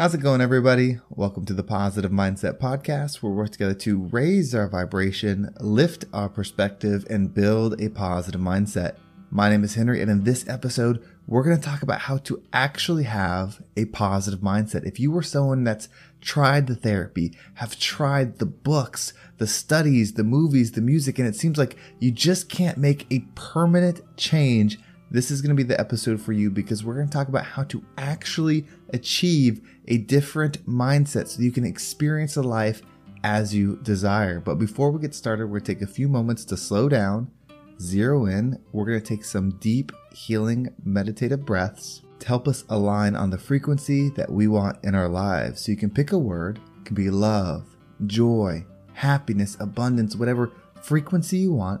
How's it going, everybody? Welcome to the Positive Mindset Podcast, where we work together to raise our vibration, lift our perspective, and build a positive mindset. My name is Henry, and in this episode, we're going to talk about how to actually have a positive mindset. If you were someone that's tried the therapy, have tried the books, the studies, the movies, the music, and it seems like you just can't make a permanent change this is going to be the episode for you because we're going to talk about how to actually achieve a different mindset so you can experience a life as you desire. But before we get started, we're going to take a few moments to slow down, zero in. We're going to take some deep, healing, meditative breaths to help us align on the frequency that we want in our lives. So you can pick a word, it can be love, joy, happiness, abundance, whatever frequency you want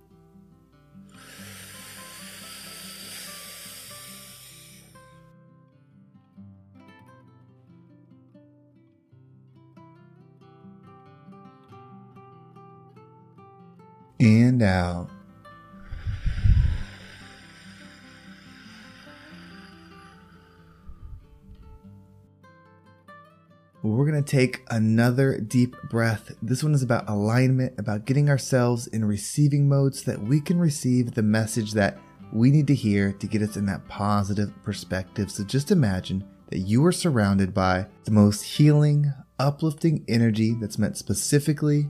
And out. We're going to take another deep breath. This one is about alignment, about getting ourselves in receiving mode so that we can receive the message that we need to hear to get us in that positive perspective. So just imagine that you are surrounded by the most healing, uplifting energy that's meant specifically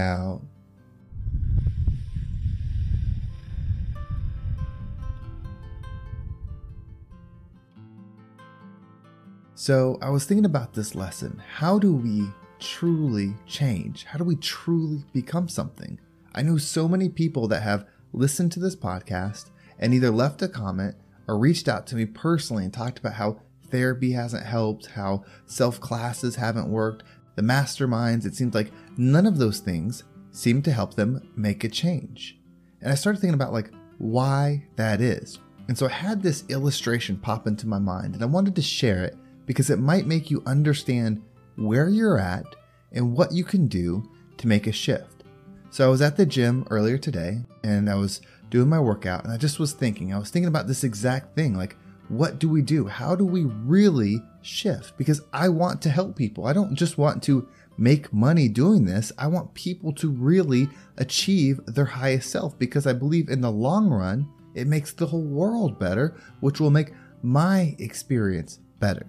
Out. So, I was thinking about this lesson. How do we truly change? How do we truly become something? I know so many people that have listened to this podcast and either left a comment or reached out to me personally and talked about how therapy hasn't helped, how self classes haven't worked, the masterminds, it seemed like none of those things seemed to help them make a change. And I started thinking about like why that is. And so I had this illustration pop into my mind and I wanted to share it because it might make you understand where you're at and what you can do to make a shift. So I was at the gym earlier today and I was doing my workout and I just was thinking, I was thinking about this exact thing like what do we do? How do we really shift? Because I want to help people. I don't just want to make money doing this. I want people to really achieve their highest self because I believe in the long run, it makes the whole world better, which will make my experience better.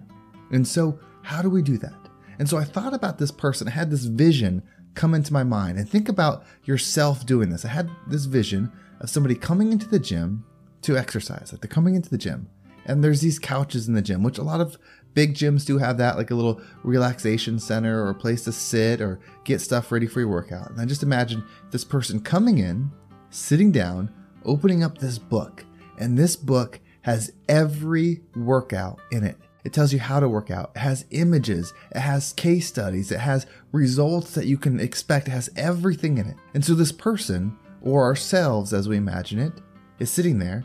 And so, how do we do that? And so I thought about this person. I had this vision come into my mind and think about yourself doing this. I had this vision of somebody coming into the gym to exercise. Like they're coming into the gym and there's these couches in the gym, which a lot of big gyms do have that, like a little relaxation center or a place to sit or get stuff ready for your workout. And I just imagine this person coming in, sitting down, opening up this book. And this book has every workout in it. It tells you how to work out. It has images. It has case studies. It has results that you can expect. It has everything in it. And so this person, or ourselves as we imagine it, is sitting there,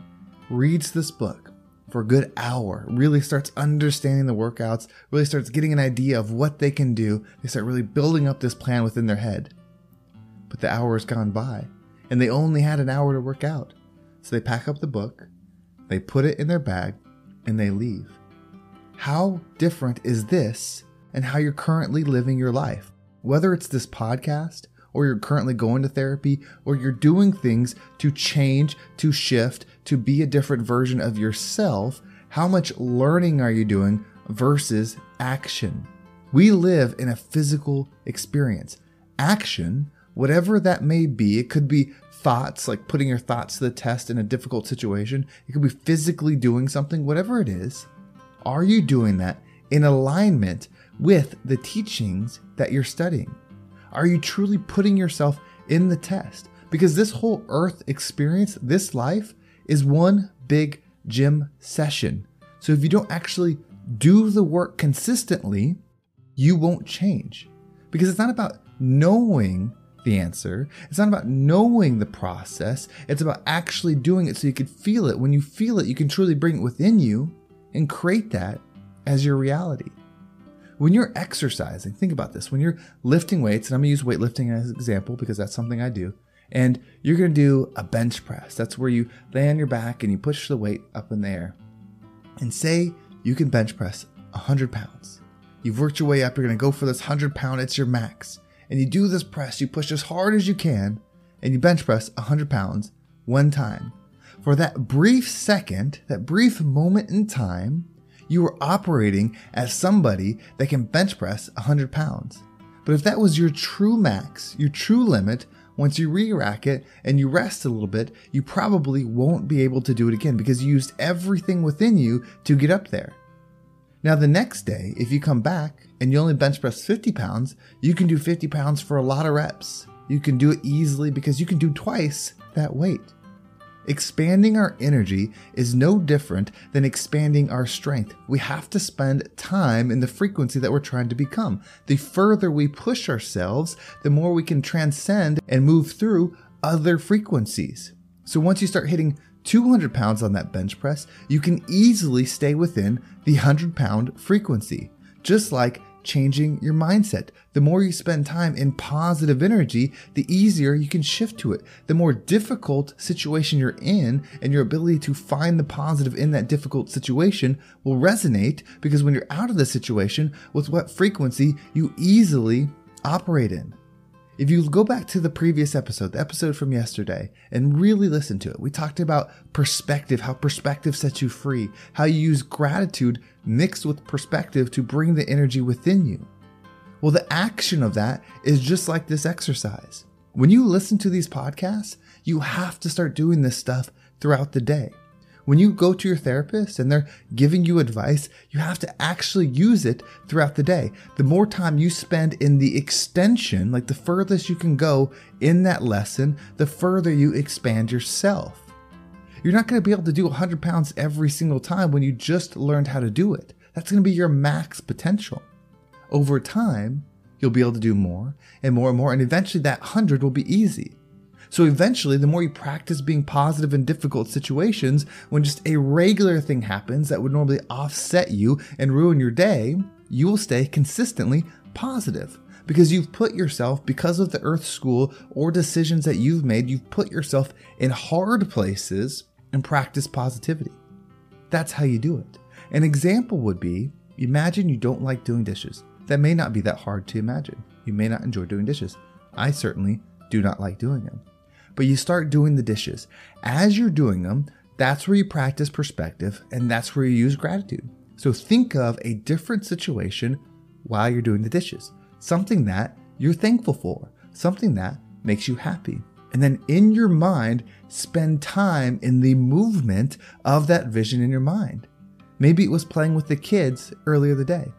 reads this book, for a good hour, really starts understanding the workouts, really starts getting an idea of what they can do. They start really building up this plan within their head. but the hour has gone by and they only had an hour to work out. So they pack up the book, they put it in their bag, and they leave. How different is this and how you're currently living your life? Whether it's this podcast, or you're currently going to therapy, or you're doing things to change, to shift, to be a different version of yourself, how much learning are you doing versus action? We live in a physical experience. Action, whatever that may be, it could be thoughts, like putting your thoughts to the test in a difficult situation. It could be physically doing something, whatever it is. Are you doing that in alignment with the teachings that you're studying? Are you truly putting yourself in the test? Because this whole earth experience, this life, is one big gym session. So if you don't actually do the work consistently, you won't change. Because it's not about knowing the answer. It's not about knowing the process. It's about actually doing it so you can feel it. When you feel it, you can truly bring it within you and create that as your reality. When you're exercising, think about this. When you're lifting weights, and I'm going to use weightlifting as an example because that's something I do, and you're going to do a bench press. That's where you lay on your back and you push the weight up in the air. And say you can bench press 100 pounds. You've worked your way up, you're going to go for this 100 pound, it's your max. And you do this press, you push as hard as you can, and you bench press 100 pounds one time. For that brief second, that brief moment in time, you are operating as somebody that can bench press 100 pounds. But if that was your true max, your true limit, once you re rack it and you rest a little bit, you probably won't be able to do it again because you used everything within you to get up there. Now, the next day, if you come back and you only bench press 50 pounds, you can do 50 pounds for a lot of reps. You can do it easily because you can do twice that weight. Expanding our energy is no different than expanding our strength. We have to spend time in the frequency that we're trying to become. The further we push ourselves, the more we can transcend and move through other frequencies. So once you start hitting 200 pounds on that bench press, you can easily stay within the 100 pound frequency. Just like changing your mindset. The more you spend time in positive energy, the easier you can shift to it. The more difficult situation you're in and your ability to find the positive in that difficult situation will resonate because when you're out of the situation, with what frequency you easily operate in. If you go back to the previous episode, the episode from yesterday, and really listen to it, we talked about perspective, how perspective sets you free, how you use gratitude mixed with perspective to bring the energy within you. Well, the action of that is just like this exercise. When you listen to these podcasts, you have to start doing this stuff throughout the day. When you go to your therapist and they're giving you advice, you have to actually use it throughout the day. The more time you spend in the extension, like the furthest you can go in that lesson, the further you expand yourself. You're not going to be able to do 100 pounds every single time when you just learned how to do it. That's going to be your max potential. Over time, you'll be able to do more and more and more, and eventually that 100 will be easy. So eventually, the more you practice being positive in difficult situations, when just a regular thing happens that would normally offset you and ruin your day, you will stay consistently positive because you've put yourself, because of the Earth School or decisions that you've made, you've put yourself in hard places and practice positivity. That's how you do it. An example would be imagine you don't like doing dishes. That may not be that hard to imagine. You may not enjoy doing dishes. I certainly do not like doing them but you start doing the dishes. As you're doing them, that's where you practice perspective and that's where you use gratitude. So think of a different situation while you're doing the dishes, something that you're thankful for, something that makes you happy. And then in your mind, spend time in the movement of that vision in your mind. Maybe it was playing with the kids earlier the day.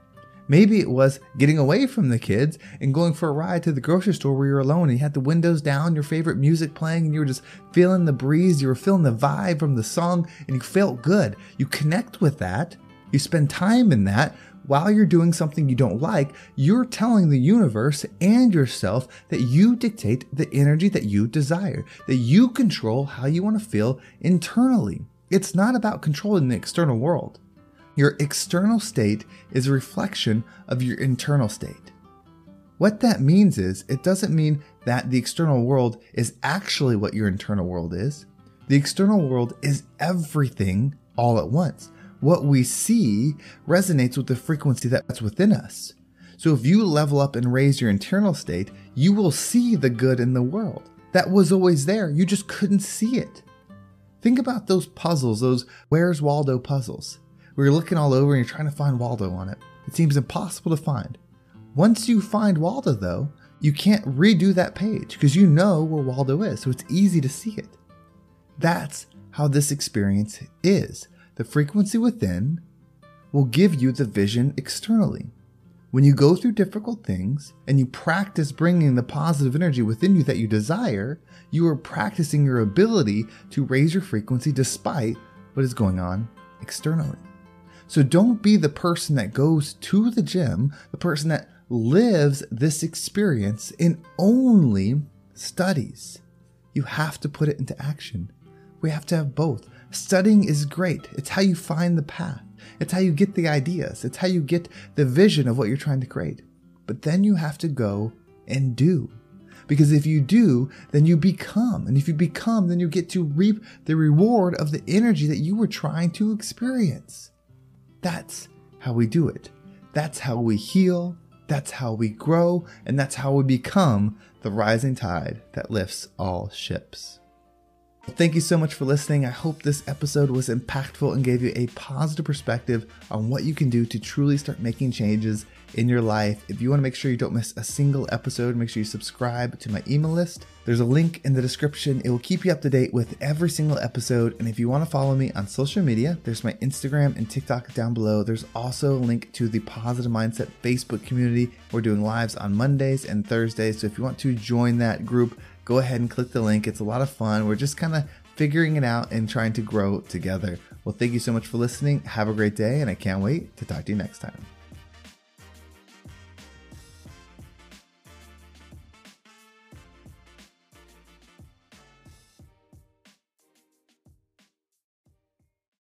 Maybe it was getting away from the kids and going for a ride to the grocery store where you're alone and you had the windows down, your favorite music playing, and you were just feeling the breeze, you were feeling the vibe from the song, and you felt good. You connect with that, you spend time in that. While you're doing something you don't like, you're telling the universe and yourself that you dictate the energy that you desire, that you control how you want to feel internally. It's not about controlling the external world. Your external state is a reflection of your internal state. What that means is, it doesn't mean that the external world is actually what your internal world is. The external world is everything all at once. What we see resonates with the frequency that's within us. So if you level up and raise your internal state, you will see the good in the world. That was always there, you just couldn't see it. Think about those puzzles, those Where's Waldo puzzles, where you're looking all over and you're trying to find Waldo on it. It seems impossible to find. Once you find Waldo, though, you can't redo that page because you know where Waldo is, so it's easy to see it. That's how this experience is. The frequency within will give you the vision externally. When you go through difficult things and you practice bringing the positive energy within you that you desire, you are practicing your ability to raise your frequency despite what is going on externally. So don't be the person that goes to the gym, the person that lives this experience in only studies. You have to put it into action. We have to have both. Studying is great, it's how you find the path, it's how you get the ideas, it's how you get the vision of what you're trying to create. But then you have to go and do. Because if you do, then you become. And if you become, then you get to reap the reward of the energy that you were trying to experience. That's how we do it. That's how we heal. That's how we grow. And that's how we become the rising tide that lifts all ships. Thank you so much for listening. I hope this episode was impactful and gave you a positive perspective on what you can do to truly start making changes in your life. If you want to make sure you don't miss a single episode, make sure you subscribe to my email list. There's a link in the description. It will keep you up to date with every single episode. And if you want to follow me on social media, there's my Instagram and TikTok down below. There's also a link to the Positive Mindset Facebook community. We're doing lives on Mondays and Thursdays. So if you want to join that group, go ahead and click the link. It's a lot of fun. We're just kind of figuring it out and trying to grow together. Well, thank you so much for listening. Have a great day, and I can't wait to talk to you next time.